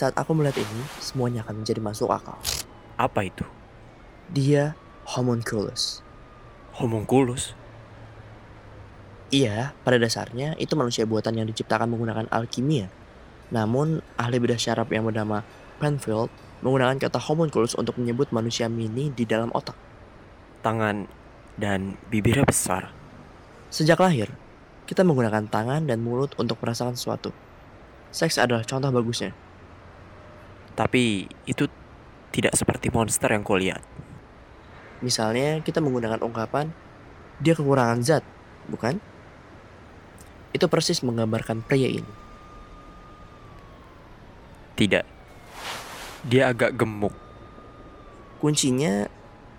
Saat aku melihat ini, semuanya akan menjadi masuk akal. Apa itu? Dia homunculus. Homunculus? Iya, pada dasarnya itu manusia buatan yang diciptakan menggunakan alkimia. Namun, ahli bedah syaraf yang bernama Penfield menggunakan kata homunculus untuk menyebut manusia mini di dalam otak. Tangan dan bibirnya besar. Sejak lahir, kita menggunakan tangan dan mulut untuk merasakan sesuatu. Seks adalah contoh bagusnya. Tapi itu tidak seperti monster yang kau lihat. Misalnya, kita menggunakan ungkapan, dia kekurangan zat, bukan? Itu persis menggambarkan pria ini. Tidak. Dia agak gemuk. Kuncinya,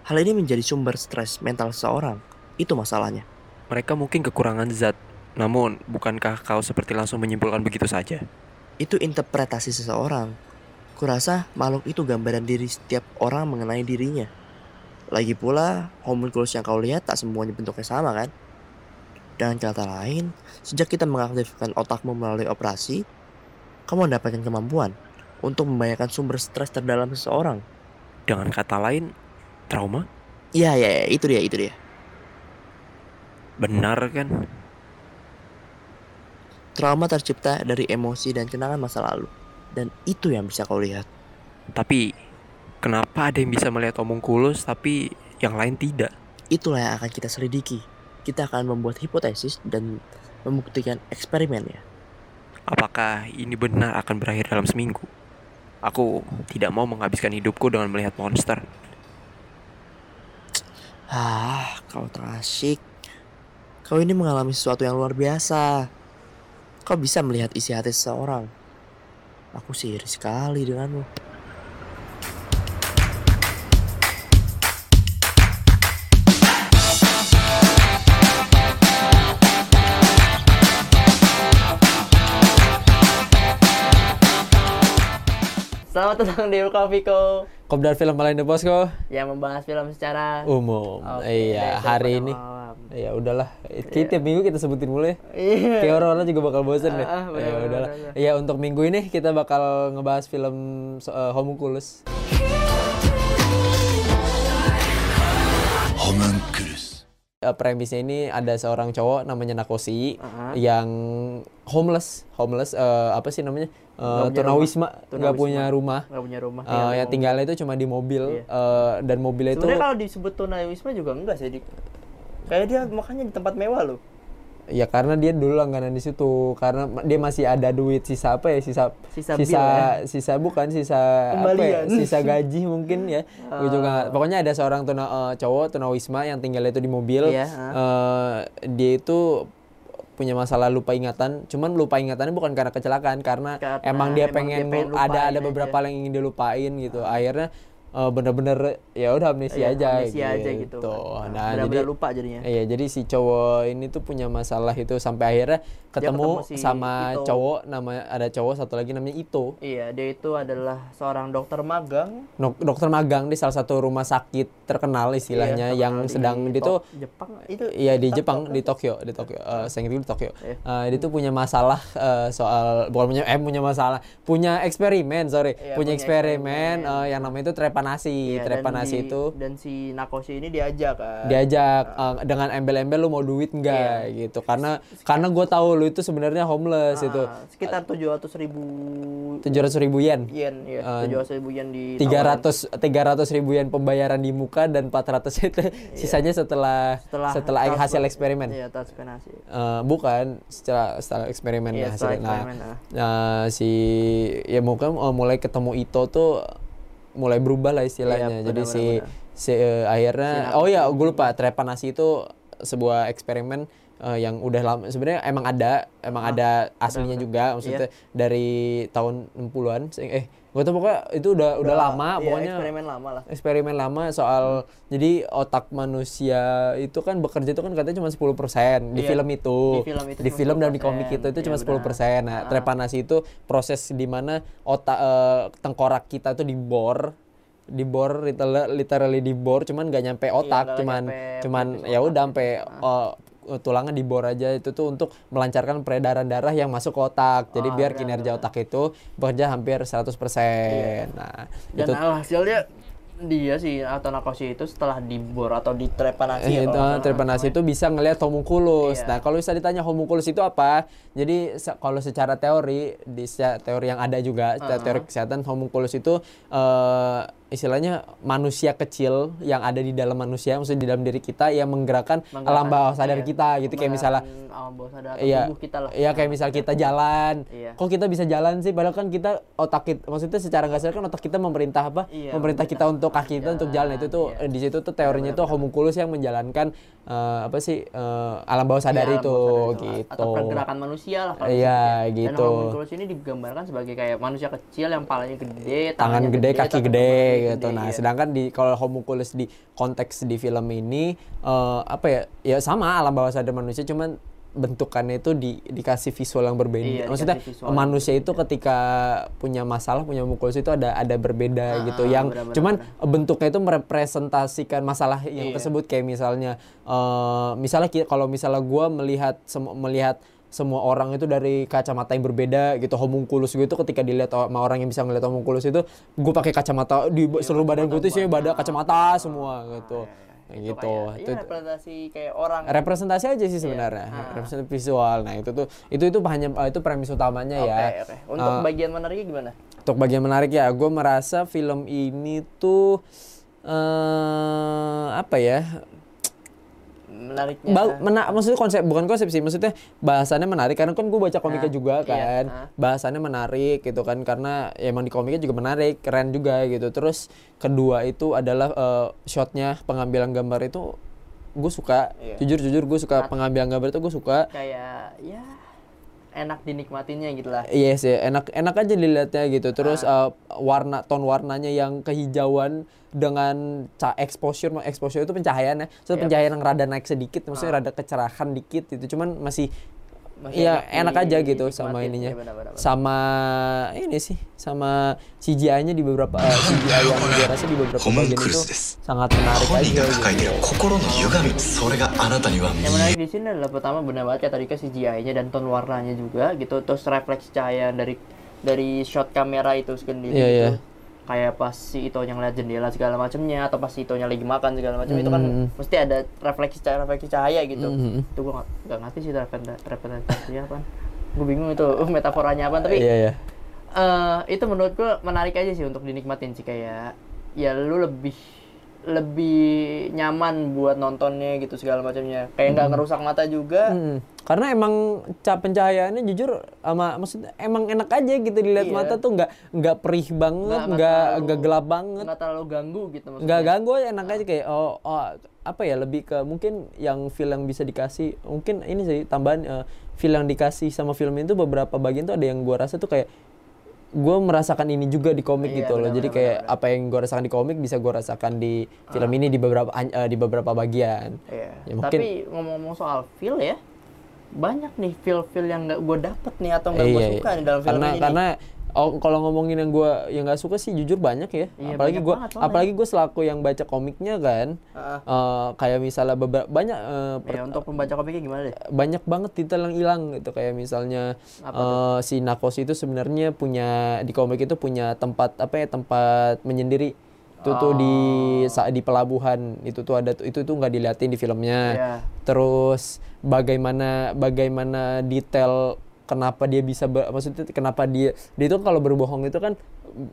hal ini menjadi sumber stres mental seseorang. Itu masalahnya. Mereka mungkin kekurangan zat. Namun, bukankah kau seperti langsung menyimpulkan begitu saja? Itu interpretasi seseorang. Kurasa makhluk itu gambaran diri setiap orang mengenai dirinya. Lagi pula, homunculus yang kau lihat tak semuanya bentuknya sama kan? Dengan kata lain, sejak kita mengaktifkan otakmu melalui operasi, kamu mendapatkan kemampuan untuk membayangkan sumber stres terdalam seseorang. Dengan kata lain, trauma? Iya, ya, ya, itu dia, itu dia. Benar kan? Trauma tercipta dari emosi dan kenangan masa lalu. Dan itu yang bisa kau lihat. Tapi, kenapa ada yang bisa melihat homunculus tapi yang lain tidak? Itulah yang akan kita selidiki. Kita akan membuat hipotesis dan membuktikan eksperimennya. Apakah ini benar akan berakhir dalam seminggu? Aku tidak mau menghabiskan hidupku dengan melihat monster. Ah, kau terasik. Kau ini mengalami sesuatu yang luar biasa. Kau bisa melihat isi hati seseorang. Aku sih iri sekali denganmu. Datang di Viko Kopdar Film Malaysia Bosco yang membahas film secara umum. Oke, iya, hari ini. malam. Ya udahlah, kita tiap minggu kita sebutin mulai. Iya. Kayak orang-orang juga bakal bosen deh. Ah, ah, bener, ya bener, udahlah. bener. Ya untuk minggu ini kita bakal ngebahas film so- eh, Homunculus. Eh, premisnya ini ada seorang cowok namanya Nakoshi Ah. yang homeless, homeless eh, apa sih namanya? Eh, Nggak punya tunawisma, nggak punya rumah. Nggak punya rumah. Eh, yang mobil. tinggalnya itu cuma di mobil Iya. eh, dan mobilnya itu Sebenarnya kalau disebut tunawisma juga enggak sih. Di... Kayak dia makanya di tempat mewah loh. Ya karena dia dulu langganan di situ. Karena dia masih ada duit sisa apa ya? Sisa Sisa sisa bil ya? sisa bukan sisa apa ya, sisa gaji mungkin ya. Gua juga nggak- pokoknya ada seorang tuna eh, cowok tunawisma yang tinggalnya itu di mobil. Iya, Eh, dia itu punya masalah lupa ingatan. Cuman lupa ingatannya bukan karena kecelakaan karena, Karena emang dia emang pengen, dia pengen ada ada beberapa aja. yang ingin dia lupain gitu. Akhirnya eh, bener-bener ya udah amnesia Iya, aja amnesia aja gitu kan. nah Benar-benar jadi lupa jadinya. Iya, jadi si cowok ini tuh punya masalah itu sampai akhirnya ketemu, ketemu si sama Ito. cowok nama ada cowok satu lagi namanya Ito. Iya, dia itu adalah seorang dokter magang Dok- dokter magang di salah satu rumah sakit terkenal istilahnya Iya, yang di sedang dia tuh Tok- Jepang itu Iya di Jepang di Tokyo di Tokyo Eh saya ingat dulu di Tokyo Iya. Eh, dia tuh punya masalah eh, soal bukan punya eh punya masalah punya eksperimen sorry Iya, punya punya eksperimen, eksperimen. eh, yang namanya itu trepanasi Iya, dan trepanasi di- itu dan si Nakoshi ini diajak kan. diajak eh, dengan embel-embel lu mau duit enggak gitu. Karena karena gue tahu lu itu sebenarnya homeless itu. Ah, sekitar tujuh ratus ribu tujuh ratus ribu yen. Yen ya tujuh ratus ribu yen di tiga ratus tiga ratus ribu yen pembayaran di muka dan 400 itu sisanya setelah setelah setelah, hasil eksperimen. Iya Eh, bukan setelah setelah eksperimen Iya, ya. Nah, eksperimen, ah. nah, si ya mungkin eh, mulai ketemu Ito tuh mulai berubah lah istilahnya. Iya, Jadi benar, si benar, si eh, akhirnya oh ya gue lupa trepanasi itu sebuah eksperimen eh, yang udah lama sebenarnya emang ada emang ada aslinya juga maksudnya Iya. dari tahun 60-an eh gue tuh pokoknya itu udah udah lama Iya, pokoknya eksperimen lama lah. eksperimen lama soal jadi otak manusia itu kan bekerja itu kan katanya cuma 10% di Iya, film itu. di film itu di film dan di 10%. komik itu itu Iya, cuma benar. 10% nah trepanasi itu proses di mana otak eh, tengkorak kita tuh dibor dibor literally, dibor cuman nggak nyampe otak nggak cuman nyampe cuman ya udah sampai eh, eh, tulangnya dibor aja itu tuh untuk melancarkan peredaran darah yang masuk ke otak. Jadi Oh, biar benar, kinerja benar. otak itu bekerja hampir 100%. Nah, Dan itu hasilnya dia sih atau nakosi itu setelah dibor atau ditrepanasi ya itu salah trepanasi itu bisa ngelihat homunculus. Iya. Nah, kalau bisa ditanya homunculus itu apa? Jadi se- kalau secara teori di secara teori yang ada juga, secara teori kesehatan homunculus itu eh, istilahnya manusia kecil yang ada di dalam manusia, maksudnya di dalam diri kita yang menggerakkan, alam bawah sadar iya. kita gitu kayak misalnya alam bawah sadar atau Iya, tubuh kita lah iya kayak misal kita jalan, Iya. kok kita bisa jalan sih? Padahal kan kita otak kita, maksudnya secara nggak sadar kan otak kita memerintah apa? Iya, memerintah kita untuk kaki kita untuk jalan itu tuh iya. di situ tuh teorinya tuh homunculus yang menjalankan eh, apa sih eh, alam bawah sadar Iya, itu bawah sadar gitu. atau pergerakan manusia lah kalau Iya, disebutnya. gitu. dan homunculus ini digambarkan sebagai kayak manusia kecil yang palanya gede tangan gede, kaki gede gitu. gede, Nah, iya. sedangkan di kalau homunculus di konteks di film ini eh, apa ya? Ya sama alam bawah sadar manusia cuman bentukannya itu di, dikasih visual yang berbeda. Iya, Maksudnya manusia itu ketika punya masalah, punya homunculus itu ada ada berbeda Ah, gitu. Yang benar-benar, cuman bentuknya itu merepresentasikan masalah yang Iya. tersebut kayak misalnya eh, misalnya kalau misalnya gua melihat melihat semua orang itu dari kacamata yang berbeda gitu homunculus gitu ketika dilihat sama orang yang bisa ngeliat homunculus itu gue pakai kacamata di Iya, seluruh badan gue tuh sih badan kacamata semua gitu. Itu gitu. kayak, itu iya, representasi kayak orang. Representasi aja sih sebenarnya. Ah. representasi visual. Nah itu tuh itu itu hanya itu premis utamanya Oke, ya. Oke. Untuk Eh, bagian menariknya gimana? untuk bagian menarik ya gue merasa film ini tuh eh apa ya Menariknya. Ba- mena- maksudnya konsep bukan konsep sih maksudnya bahasannya menarik karena kan gue baca komiknya Ah, juga iya, kan ah. bahasannya menarik gitu kan karena ya emang di komiknya juga menarik keren juga gitu terus kedua itu adalah eh, shotnya pengambilan gambar itu gue suka Iya. jujur jujur gue suka pengambilan gambar itu gue suka kayak ya enak dinikmatinya gitu lah. Yes ya, enak enak aja dilihatnya gitu. Terus Ah. uh, warna ton warnanya yang kehijauan dengan ca exposure exposure itu pencahayaan ya. So Iya. pencahayaan yang rada naik sedikit, maksudnya rada kecerahan dikit itu. Cuman Masih Iya enak, enak aja gitu sama iya, ininya, ya, benar, benar, benar. sama ini sih, sama CGI-nya di beberapa eh, uh, CGI yang gue rasa di beberapa bagian itu sangat menarik aja. Gitu. Yang menarik di sini adalah pertama benar banget ya tadi ke CGI-nya dan tone warnanya juga gitu, terus refleks cahaya dari dari shot kamera itu sendiri. Yeah. Gitu. Yeah Kayak pas si yang lihat jendela segala macamnya atau pas si Ito lagi makan segala macam itu kan Mm. mesti ada refleksi cahaya refleksi cahaya gitu. Mm. Itu gua nggak ngerti sih representasi representasinya apa. Gue bingung itu uh, metaforanya apa tapi Iya ya. eh itu menurut gue menarik aja sih untuk dinikmatin sih kayak ya lu lebih lebih nyaman buat nontonnya gitu segala macamnya kayak nggak ngerusak mata juga Mm. Karena emang cap pencahayaannya jujur sama maksudnya emang enak aja gitu dilihat Iya. mata tuh nggak nggak perih banget, Nggak- nggak gelap banget, nggak terlalu ganggu gitu maksudnya. Nggak ganggu aja enak aja kayak oh, oh apa ya lebih ke mungkin yang feel yang bisa dikasih mungkin ini sih tambahan eh, feel yang dikasih sama film itu beberapa bagian tuh ada yang gua rasa tuh kayak gue merasakan ini juga di komik Iya, gitu loh. jadi kayak benar, apa yang gue rasakan di komik bisa gue rasakan di film ini di beberapa eh, di beberapa bagian. Iya. Ya, mungkin- tapi ngomong-ngomong soal feel ya banyak nih feel-feel yang nggak gue dapet nih atau nggak gue Iya, suka iya. nih dalam film karena ini karena oh, kalau ngomongin yang gue yang nggak suka sih jujur banyak ya. Iya, apalagi gue apalagi gue selaku yang baca komiknya kan Heeh. eh, kayak misalnya beberapa banyak eh, per- ya untuk pembaca komiknya gimana deh? Banyak banget detail yang hilang gitu kayak misalnya eh, si Nakos itu sebenarnya punya di komik itu punya tempat apa ya tempat menyendiri. Itu tuh di sa- di pelabuhan. Itu tuh ada itu tuh nggak diliatin di filmnya. Iya. terus bagaimana bagaimana detail kenapa dia bisa ber- maksudnya kenapa dia dia itu kalau berbohong itu kan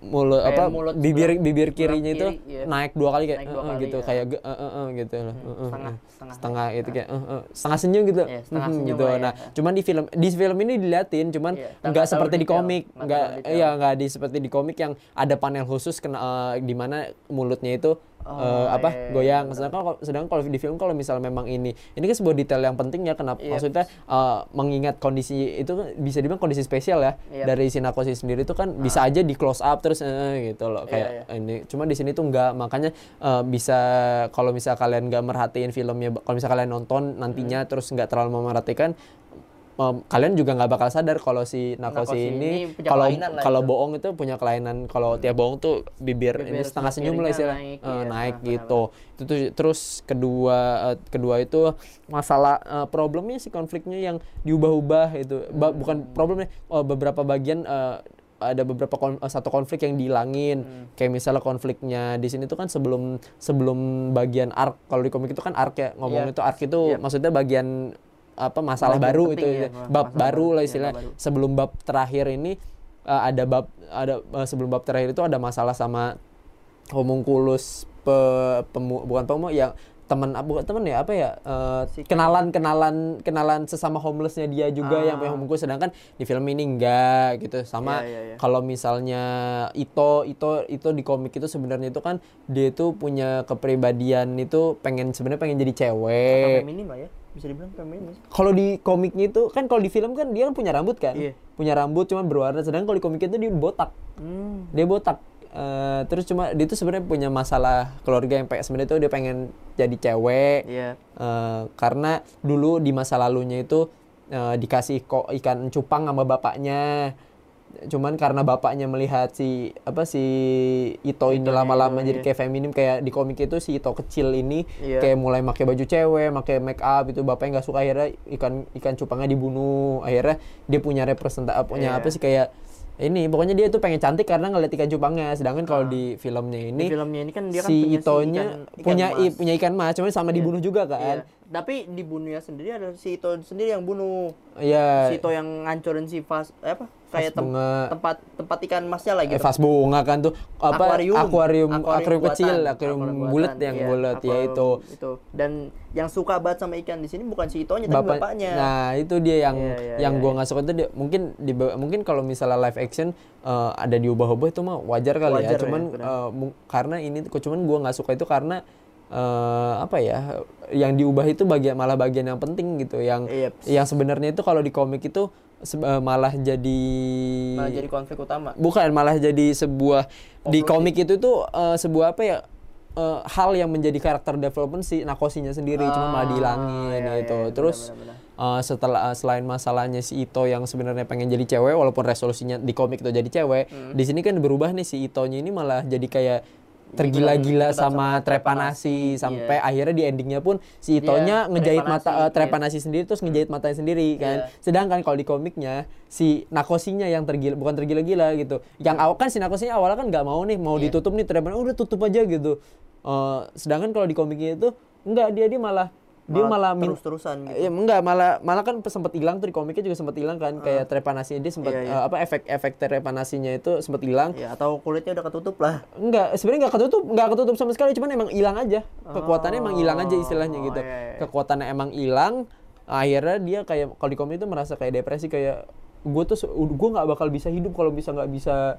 mulut Kayak apa mulut bibir sebelah- bibir kirinya itu kiri, iya. naik dua kali kayak Naik dua "Eh, eh," kali, gitu ya. kayak eh, eh, eh, gitu loh Eh, eh, setengah setengah setengah gitu kayak eh, eh, setengah senyum gitu Iya, setengah Mhm, senyum gitu ya. nah cuman di film di film ini diliatin cuman Iya, nggak seperti terlalu di detail, komik nggak detail. iya nggak di seperti di komik yang ada panel khusus kena eh, di mana mulutnya itu Oh, eh, apa iya, iya, goyang benar. sedangkan kalau sedangkan kalau di film kalau misal memang ini ini kan sebuah detail yang penting ya kenapa Iya. maksudnya eh, mengingat kondisi itu kan bisa dibilang kondisi spesial ya Iya. dari si Nakosi sendiri itu kan bisa aja di close up terus eh, gitu loh kayak Iya, ini cuma di sini tuh nggak makanya eh, bisa kalau misal kalian nggak merhatiin filmnya kalau misal kalian nonton nantinya Hmm. terus nggak terlalu memerhatikan em, kalian juga nggak bakal sadar kalau si Nakosi, Nakoshi ini kalau kalau bohong itu punya kelainan kalau tiap bohong tuh bibir, Bibir ini setengah senyum lah istilah naik, eh, iya, naik gitu itu tuh terus kedua eh, kedua itu masalah eh, problemnya si konfliknya yang diubah-ubah itu Ba- Hmm. bukan problemnya oh, beberapa bagian eh, ada beberapa kon- satu konflik yang dihilangin Hmm. kayak misalnya konfliknya di sini tuh kan sebelum sebelum bagian arc kalau di komik itu kan arc ya ngomong Iya. itu arc itu Iya. maksudnya bagian apa masalah baru itu ya, ya, bab baru. lah Iya, istilah bab baru. sebelum bab terakhir ini uh, ada bab ada uh, sebelum bab terakhir itu ada masalah sama homunculus pe, pemu, bukan pemu yang teman ah, bukan teman ya apa ya uh, Si- kenalan kenalan kenalan sesama homelessnya dia juga yang punya Ah. homunculus sedangkan di film ini enggak gitu sama Iya, iya, iya. kalau misalnya Ito Ito itu di komik itu sebenarnya itu kan dia itu punya kepribadian itu pengen sebenarnya pengen jadi Atau cewek feminim lah ya bisa dibilang feminim sih. kalau di komiknya itu kan kalau di film kan dia kan punya rambut kan Iya. punya rambut cuman berwarna sedangkan kalau di komiknya itu dia botak Hmm. dia botak Eh, terus cuma dia itu sebenarnya punya masalah keluarga yang pengen sebenarnya itu dia pengen jadi cewek Iya. Eh, karena dulu di masa lalunya itu eh, dikasih kok ikan cupang sama bapaknya cuman karena bapaknya melihat si apa si Ito ini lama-lama itu, jadi iya. kayak feminim kayak di komik itu si Ito kecil ini Iya. kayak mulai pakai baju cewek, pakai make up itu bapaknya nggak suka akhirnya ikan ikan cupangnya dibunuh akhirnya dia punya representasi punya Iya. apa sih kayak ini pokoknya dia tuh pengen cantik karena ngeliat ikan cupangnya sedangkan kalau di filmnya ini Ah. Di filmnya ini kan dia kan si punya si ikan- ikan punya i- mas. punya ikan mas cuman sama dibunuh juga kan Iya. Tapi dibunuhnya sendiri ada si Ito sendiri yang bunuh. Iya. Si Ito yang ngancurin si vas eh apa? Kayak tem- bunga. tempat tempat ikan masnya lah Eh, gitu. vas bunga kan tuh apa Akuarium. akuarium akuarium, Akuarium kecil akuarium Akuarium bulat yang iya. bulat ya itu itu. Dan yang suka banget sama ikan di sini bukan si Itonya tapi Bapak- bapaknya. Nah, itu dia yang Iya, iya, yang iya, gua nggak suka itu dia, mungkin di mungkin kalau misalnya live action eh, ada diubah-ubah itu mah wajar kali ya. Wajar ya, Cuman eh, mung- karena ini kok cuman gua nggak suka itu karena eh, apa ya? Yang diubah itu bagian malah bagian yang penting gitu. Yang Iya. yang sebenarnya itu kalau di komik itu eh, malah jadi Malah jadi konflik utama. bukan malah jadi sebuah di komik itu tuh eh, sebuah apa ya? eh, hal yang menjadi karakter development si Nakosinya sendiri cuma malah Ah, dihilangin iya, gitu. iya, Terus benar, benar, Uh, setelah uh, selain masalahnya si Ito yang sebenarnya pengen jadi cewek walaupun resolusinya di komik itu jadi cewek Hmm. di sini kan berubah nih si Itonya ini malah jadi kayak tergila-gila sama sama trepanasi sampai iya. akhirnya di endingnya pun si Itonya Dia ngejahit mata trepanasi, uh, iya. trepanasi sendiri terus ngejahit matanya sendiri kan Iya. sedangkan kalau di komiknya si Nakosinya yang tergila bukan tergila-gila gitu yang awal kan si Nakosinya awalnya kan nggak mau nih mau Iya. ditutup nih trepanasi udah tutup aja gitu Uh, sedangkan kalau di komiknya itu enggak dia dia malah dia malah min- terus-terusan gitu. Ya, enggak malah malah kan sempat hilang tuh di komiknya juga sempat hilang kan kayak trepanasinya dia sempat Ah. Iya, iya. eh, apa efek-efek trepanasinya itu sempat hilang. Ya, atau kulitnya udah ketutup lah. Enggak, sebenarnya enggak ketutup, enggak ketutup sama sekali, cuman emang hilang aja. Kekuatannya emang hilang aja istilahnya Oh, gitu. iya, iya. Kekuatannya emang hilang, akhirnya dia kayak kalau di komik itu merasa kayak depresi kayak gue tuh gue nggak bakal bisa hidup kalau bisa nggak bisa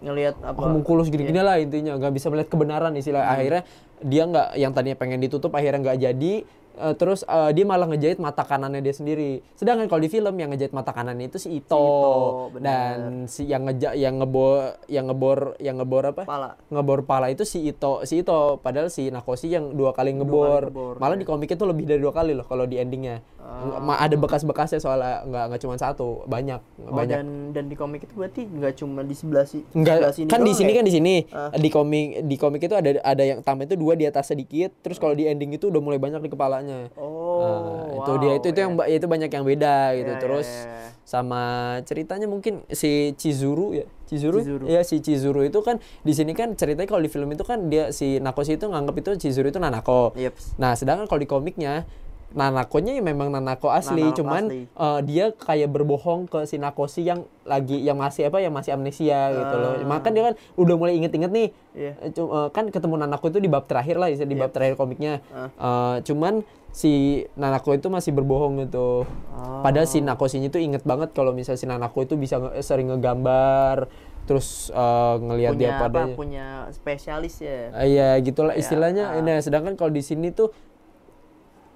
Ngelihat apa? homunculus gini-gini lah intinya nggak bisa melihat kebenaran istilah akhirnya dia nggak yang tadinya pengen ditutup akhirnya nggak jadi eh, terus eh, dia malah ngejahit mata kanannya dia sendiri. Sedangkan kalau di film yang ngejahit mata kanannya itu si Ito, Ito, benar. dan si yang ngeja yang ngebor yang ngebor yang ngebor apa? Pala. ngebor pala itu si Ito si Ito. Padahal si Nakoshi yang dua kali ngebor, ngebor, malah ya. di komik itu lebih dari dua kali loh kalau di endingnya. Nggak- ma- ada bekas-bekasnya soalnya nggak nggak cuma satu banyak Oh, banyak. dan dan di komik itu berarti nggak cuma di sebelah si Enggak, sebelah sini kan di sini ya? kan di sini. Ah. di komik di komik itu ada ada yang tambah itu dua di atas sedikit. Terus kalau di ending itu udah mulai banyak di kepalanya Oh, Nah, itu wow, dia itu itu ya. yang ba- itu banyak yang beda gitu Ya, ya, terus ya. sama ceritanya mungkin si Chizuru ya Chizuru, Chizuru. ya si Chizuru itu kan di sini kan ceritanya kalau di film itu kan dia si Nakoshi itu nganggap itu Chizuru itu Nanako Yeps. Nah, sedangkan kalau di komiknya Nanakonya ya memang Nanako asli, Nanako cuman asli. eh, dia kayak berbohong ke si Nakoshi yang lagi yang masih apa yang masih amnesia gitu loh. Maka dia kan udah mulai inget-inget nih. Ah. Iya. Cu- eh, kan ketemu Nanako itu di bab terakhir lah, di bab terakhir komiknya. Ah. Eh, cuman si Nanako itu masih berbohong gitu. Ah. Padahal si Nakoshinya itu inget banget kalau misalnya si Nanako itu bisa nge- sering ngegambar terus eh, ngelihat dia padanya. Punya spesialis ya. Ah, Iya gitulah Ya, istilahnya. ah. Nah, sedangkan kalau di sini tuh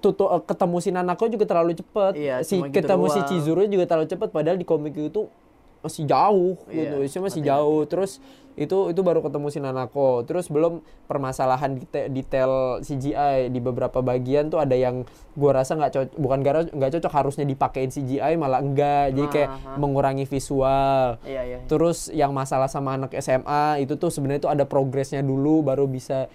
tutu, eh, ketemu si Nanako juga terlalu cepet. Iya, si gitu ketemu si doang. Chizuru juga terlalu cepet. Padahal di komik itu masih jauh Iya, gitu masih jauh terus itu itu baru ketemu si Nanako terus belum permasalahan detail, detail CGI di beberapa bagian tuh ada yang gua rasa nggak cocok bukan gara nggak cocok harusnya dipakein CGI malah enggak jadi kayak Aha. mengurangi visual Iya iya. terus yang masalah sama anak SMA itu tuh sebenarnya itu ada progresnya dulu baru bisa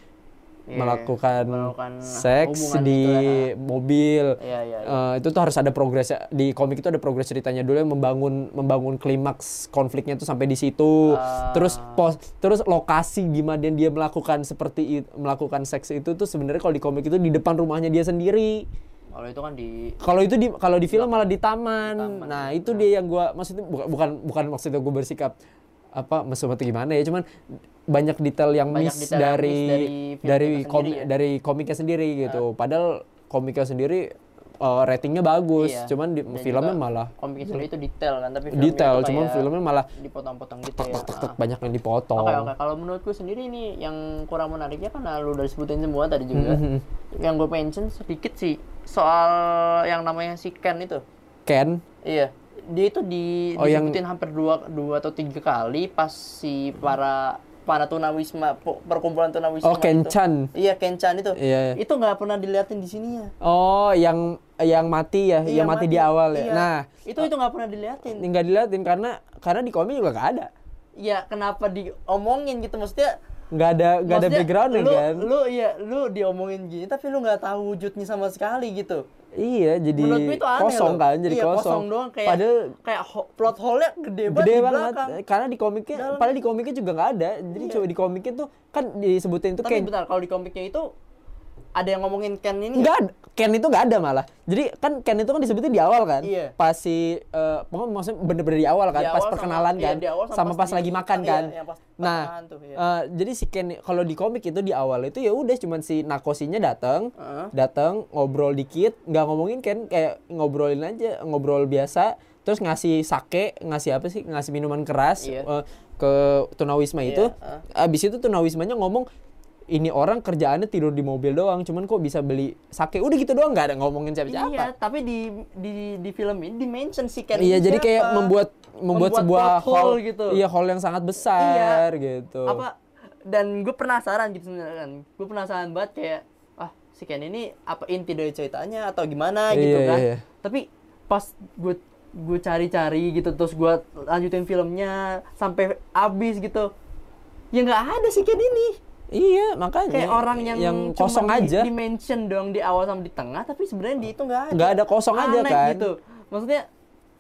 Iya, melakukan, melakukan seks di gitu ya. mobil Iya iya. iya. Eh, itu tuh harus ada progres di komik itu ada progres ceritanya dulu yang membangun membangun klimaks konfliknya tuh sampai di situ Ah. terus pos terus lokasi di mana dia melakukan seperti it- melakukan seks itu tuh sebenarnya kalau di komik itu di depan rumahnya dia sendiri Kalau itu kan di kalau itu di kalau di film malah di taman, taman, nah itu dia yang gua maksudnya bukan bukan bukan maksudnya gue bersikap apa atau gimana ya cuman banyak detail yang Banyak miss detail yang dari miss dari dari sendiri ya? dari komiknya sendiri gitu padahal komiknya sendiri eh, ratingnya bagus Iya. cuman di Dan filmnya malah komiknya sendiri itu detail kan, tapi filmnya detail itu cuman filmnya malah dipotong-potong gitu tek ya. tek tek tek Ah. banyak yang dipotong Oke oke, kalau menurutku sendiri ini yang kurang menariknya kan lu udah sebutin semua tadi juga. Mhm. Yang gue mention sedikit sih soal yang namanya si Ken itu. Ken Iya, dia itu di Oh, yang- disebutin hampir dua, dua atau tiga kali pas si para para tunawisma perkumpulan tunawisma oh Ken itu. Iya Ken Chan itu. Iya. Itu nggak pernah diliatin di sini ya. oh yang yang mati ya Iya, yang mati, di awal ya Iya. nah itu itu nggak pernah diliatin. nggak diliatin karena karena di komik juga gak ada Iya, kenapa diomongin gitu maksudnya? Nggak ada nggak ada background lu, kan Lu iya, lu diomongin gini tapi lu nggak tahu wujudnya sama sekali gitu. iya jadi itu aneh kosong loh. kan jadi iya, kosong, doang kayak padahal kayak ho- plot hole-nya gede banget gede di banget belakang. karena di komiknya Dalam. padahal di komiknya juga nggak ada jadi coba di komiknya tuh kan disebutin itu Tapi kayak bentar, kalau di komiknya itu ada yang ngomongin Ken ini nggak ada Ken itu nggak ada malah jadi kan Ken itu kan disebutin di awal kan Iya. pas si eh, pokoknya maksudnya bener-bener di awal kan Di pas awal sama- perkenalan iya, kan awal sama, sama pas pas di- lagi makan iya, kan iya, pas nah tuh, iya. eh, jadi si Ken kalau di komik itu di awal itu ya udah cuman si Nakosinya datang Heeh. datang ngobrol dikit nggak ngomongin Ken kayak ngobrolin aja ngobrol biasa terus ngasih sake ngasih apa sih ngasih minuman keras Iya. eh, ke tunawisma Iya, itu ah. abis itu tunawismanya ngomong ini orang kerjaannya tidur di mobil doang cuman kok bisa beli sake? Udah gitu doang nggak ada ngomongin siapa siapa Iya, tapi di di di film ini di mention si Ken iya jadi kayak siapa. membuat membuat, sebuah hole hall gitu. iya hall yang sangat besar gitu. Apa dan gue penasaran gitu sebenarnya. Kan gue penasaran banget kayak ah si Ken ini apa inti dari ceritanya atau gimana gitu Iya, kan? iya. tapi pas gue gue cari-cari gitu terus gue lanjutin filmnya sampai habis gitu. Ya nggak ada si Ken ini iya makanya kayak orang yang, yang kosong di, aja di mention dong di awal sama di tengah tapi sebenarnya di itu nggak ada Nggak ada, kosong aja Aneh kan. gitu maksudnya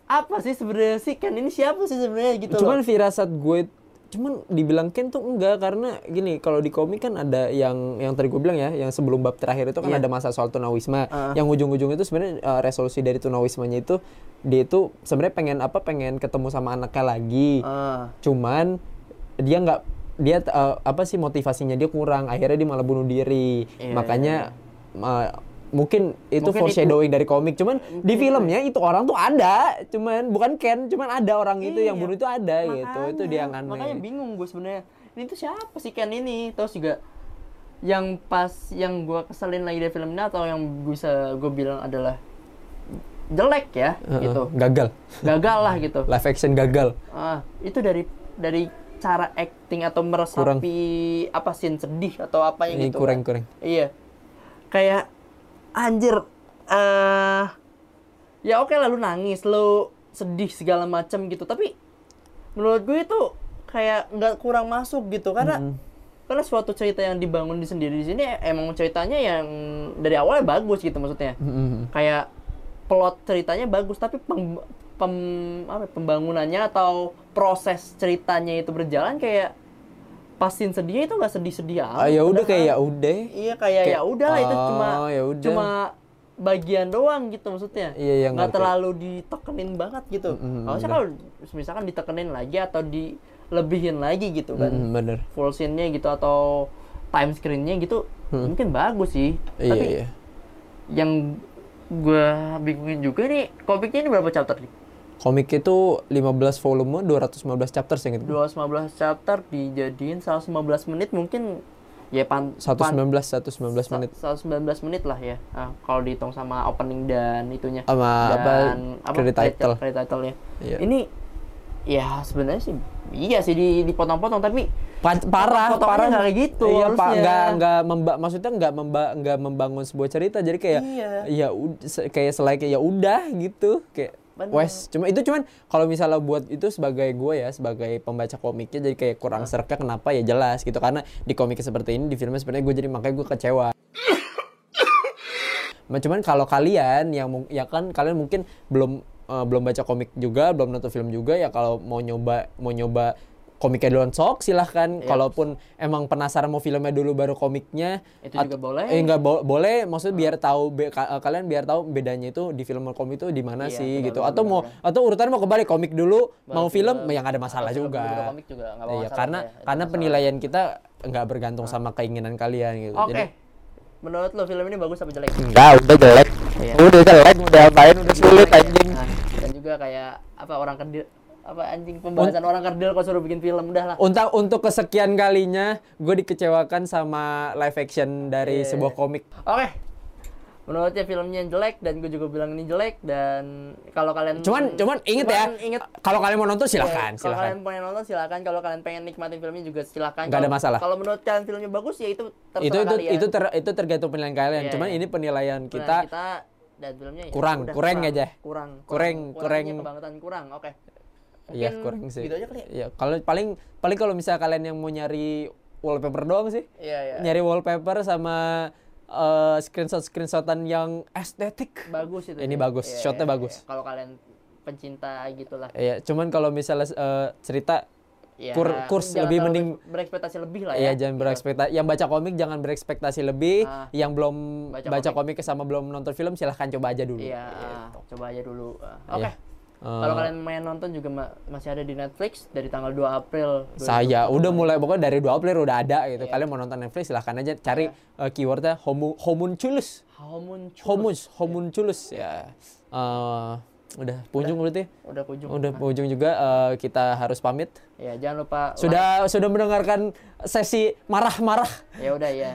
apa sih sebenarnya si Ken ini siapa sih sebenarnya gitu cuman loh. firasat gue cuman dibilang Ken tuh enggak karena gini kalau di komik kan ada yang yang tadi gue bilang ya yang sebelum bab terakhir itu kan Iya. ada masa soal tunawisma Ah. yang ujung-ujung itu sebenarnya uh, resolusi dari tunawismanya itu dia itu sebenarnya pengen apa pengen ketemu sama anaknya lagi Ah. cuman dia nggak dia uh, apa sih motivasinya dia kurang akhirnya dia malah bunuh diri Iya, makanya uh, mungkin itu Mungkin foreshadowing dari komik cuman di filmnya itu orang tuh ada cuman bukan Ken cuman ada orang itu yang Iya. bunuh itu ada gitu itu dia yang aneh Makanya bingung gue sebenarnya. Ini tuh siapa sih Ken ini? Terus juga yang pas yang gue keselin lagi dari film ini atau yang bisa gue bilang adalah jelek ya Heeh, gitu. gagal Gagal lah gitu. live action gagal Ah, itu dari dari cara acting atau meresapi apa scene sedih atau apa yang gitu. kurang kan. kurang Iya. Kayak anjir eh ya oke lah lu nangis, lu sedih segala macam gitu, tapi menurut gue itu kayak nggak kurang masuk gitu karena karena suatu cerita yang dibangun di sendiri di sini emang ceritanya yang dari awalnya bagus gitu maksudnya. Mm-mm. Kayak plot ceritanya bagus tapi pem, pem- apa, ya, pembangunannya atau proses ceritanya itu berjalan kayak pasin sedihnya itu nggak sedih-sedih amat. ah ya udah kayak ya udah Iya kayak, Kayak, ya udah lah itu oh, cuma ya udah. cuma bagian doang gitu maksudnya. Iya, iya, Nggak terlalu ditekenin banget gitu. Harusnya kalau misalkan ditekenin lagi atau dilebihin lagi gitu kan. Mm, bener Full scene-nya gitu atau time screen-nya gitu mungkin bagus sih. iya Tapi iya yang gue bingungin juga nih komiknya ini berapa chapter nih? Komik itu 15 volume 215 chapter sih gitu 215 chapter dijadiin 115 menit mungkin ya pan, 119 119 menit 119 menit lah ya. Nah, kalau dihitung sama opening dan itunya. Sama apa, dan credit title. Credit title-nya. Iya. Ini Ya sebenarnya sih iya sih di dipotong-potong tapi Pa- parah parah nggak kayak gitu iya pak nggak nggak memba maksudnya nggak memba nggak membangun sebuah cerita jadi kayak Iya. ya kayak selain ya udah gitu kayak Bener. wes cuma itu cuman kalau misalnya buat itu sebagai gue ya sebagai pembaca komiknya jadi kayak kurang serka kenapa ya jelas gitu. Karena di komiknya seperti ini di filmnya sebenarnya gue jadi makanya gue kecewa. Ma- cuman kalau kalian yang ya kan kalian mungkin belum eh, belum baca komik juga belum nonton film juga ya kalau mau nyoba mau nyoba komiknya duluan sok silahkan Iya. kalaupun emang penasaran mau filmnya dulu baru komiknya Itu juga boleh. eh nggak bo- boleh maksudnya biar tahu be- ka- kalian biar tahu bedanya itu di film sama komik itu di mana Iya, sih benar, gitu benar, atau benar, mau atau urutannya mau kebalik komik dulu mau film, film. ya nggak ada masalah juga dulu, komik juga nggak Iya, masalah karena ya, karena masalah. penilaian kita nggak bergantung sama keinginan kalian gitu Oke. Jadi, Menurut lo film ini bagus apa jelek? enggak udah jelek Iya. udah jelek udah apain udah sulit anjing Nah, dan juga kayak apa orang kerdil apa anjing pembahasan orang kerdil kalau suruh bikin film udah lah. untuk untuk kesekian kalinya gue dikecewakan sama live action dari Iya. sebuah komik Oke. Menurutnya filmnya jelek dan gue juga bilang ini jelek dan kalau kalian cuman cuman inget ya Cuman inget kalau kalian mau nonton silahkan Ya, Kalau kalian pengen nonton silakan, kalau kalian pengen nikmatin filmnya juga silakan. Nggak ada masalah. Kalau menurut kalian filmnya bagus ya itu terserah itu itu kalian. itu ter, itu tergantung penilaian kalian Iya, cuman iya. ini penilaian kita kita dan filmnya ya kurang, kurang kurang aja. Kurang, Kurang, kurangnya kurang. kebangetan kurang. Oke. Iya kurang sih. Gitu aja kali ya. Iya, kalau paling paling kalau misalnya kalian yang mau nyari wallpaper doang sih. Iya, iya. Nyari wallpaper sama eh, screenshot screenshotan yang estetik. Bagus itu. Ini sih. bagus, Iya, shotnya iya, bagus. iya. Kalau kalian pencinta gitulah. Iya, cuman kalau misalnya eh, cerita Ya, Kur- kurs lebih mending- ber- berekspektasi lebih lah ya ya. jangan gitu. berekspektasi yang baca komik jangan berekspektasi lebih, Ah. yang belum Baca baca, komik. sama belum nonton film silahkan coba aja dulu. Iya, ah, coba aja dulu. Ah, Oke. Iya. Kalau kalian main nonton juga ma- masih ada di Netflix dari tanggal 2 April. saya udah mulai pokoknya dari 2 April udah ada Iya. gitu. Kalian mau nonton Netflix silahkan aja cari eh, keywordnya homu, homunculus. Homun Homus, homunculus ya. Eh, udah punjung berarti. Udah ujung. Udah ujung juga eh, kita harus pamit. Ya, jangan lupa like. Sudah sudah mendengarkan sesi marah-marah. Ya udah ya.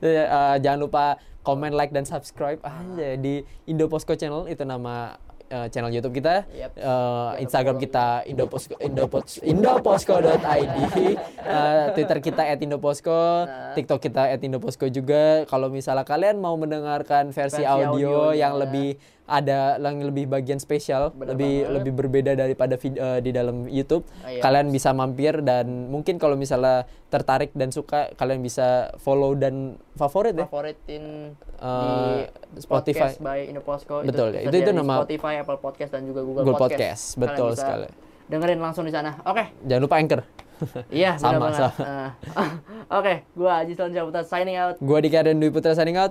Jangan lupa komen, like dan subscribe aja di Indo Posko Channel itu nama eh, channel YouTube kita. Yep. Eh, Instagram kita Indoposko Indopos indoposko.id. Eh, Twitter kita @indoposko, Nah. TikTok kita @indoposko juga. Kalau misalnya kalian mau mendengarkan versi, Versi audio audionya. yang lebih ada yang lebih bagian spesial, Bener lebih banget. lebih berbeda daripada eh, di dalam YouTube. Ah, iya. Kalian bisa mampir dan mungkin kalau misalnya tertarik dan suka kalian bisa follow dan favorit ya. favoritin di Eh, Spotify. by Indoposko Betul, itu- itu dari nama- Spotify, Apple Podcast dan juga Google, Google Podcast. Podcast, betul sekali. Dengerin langsung di sana. Oke. Jangan lupa Anchor. Iya, Sama, sama. Eh, Oke, gua Aji Saputra signing out. Gua Dika Dwi Putra signing out.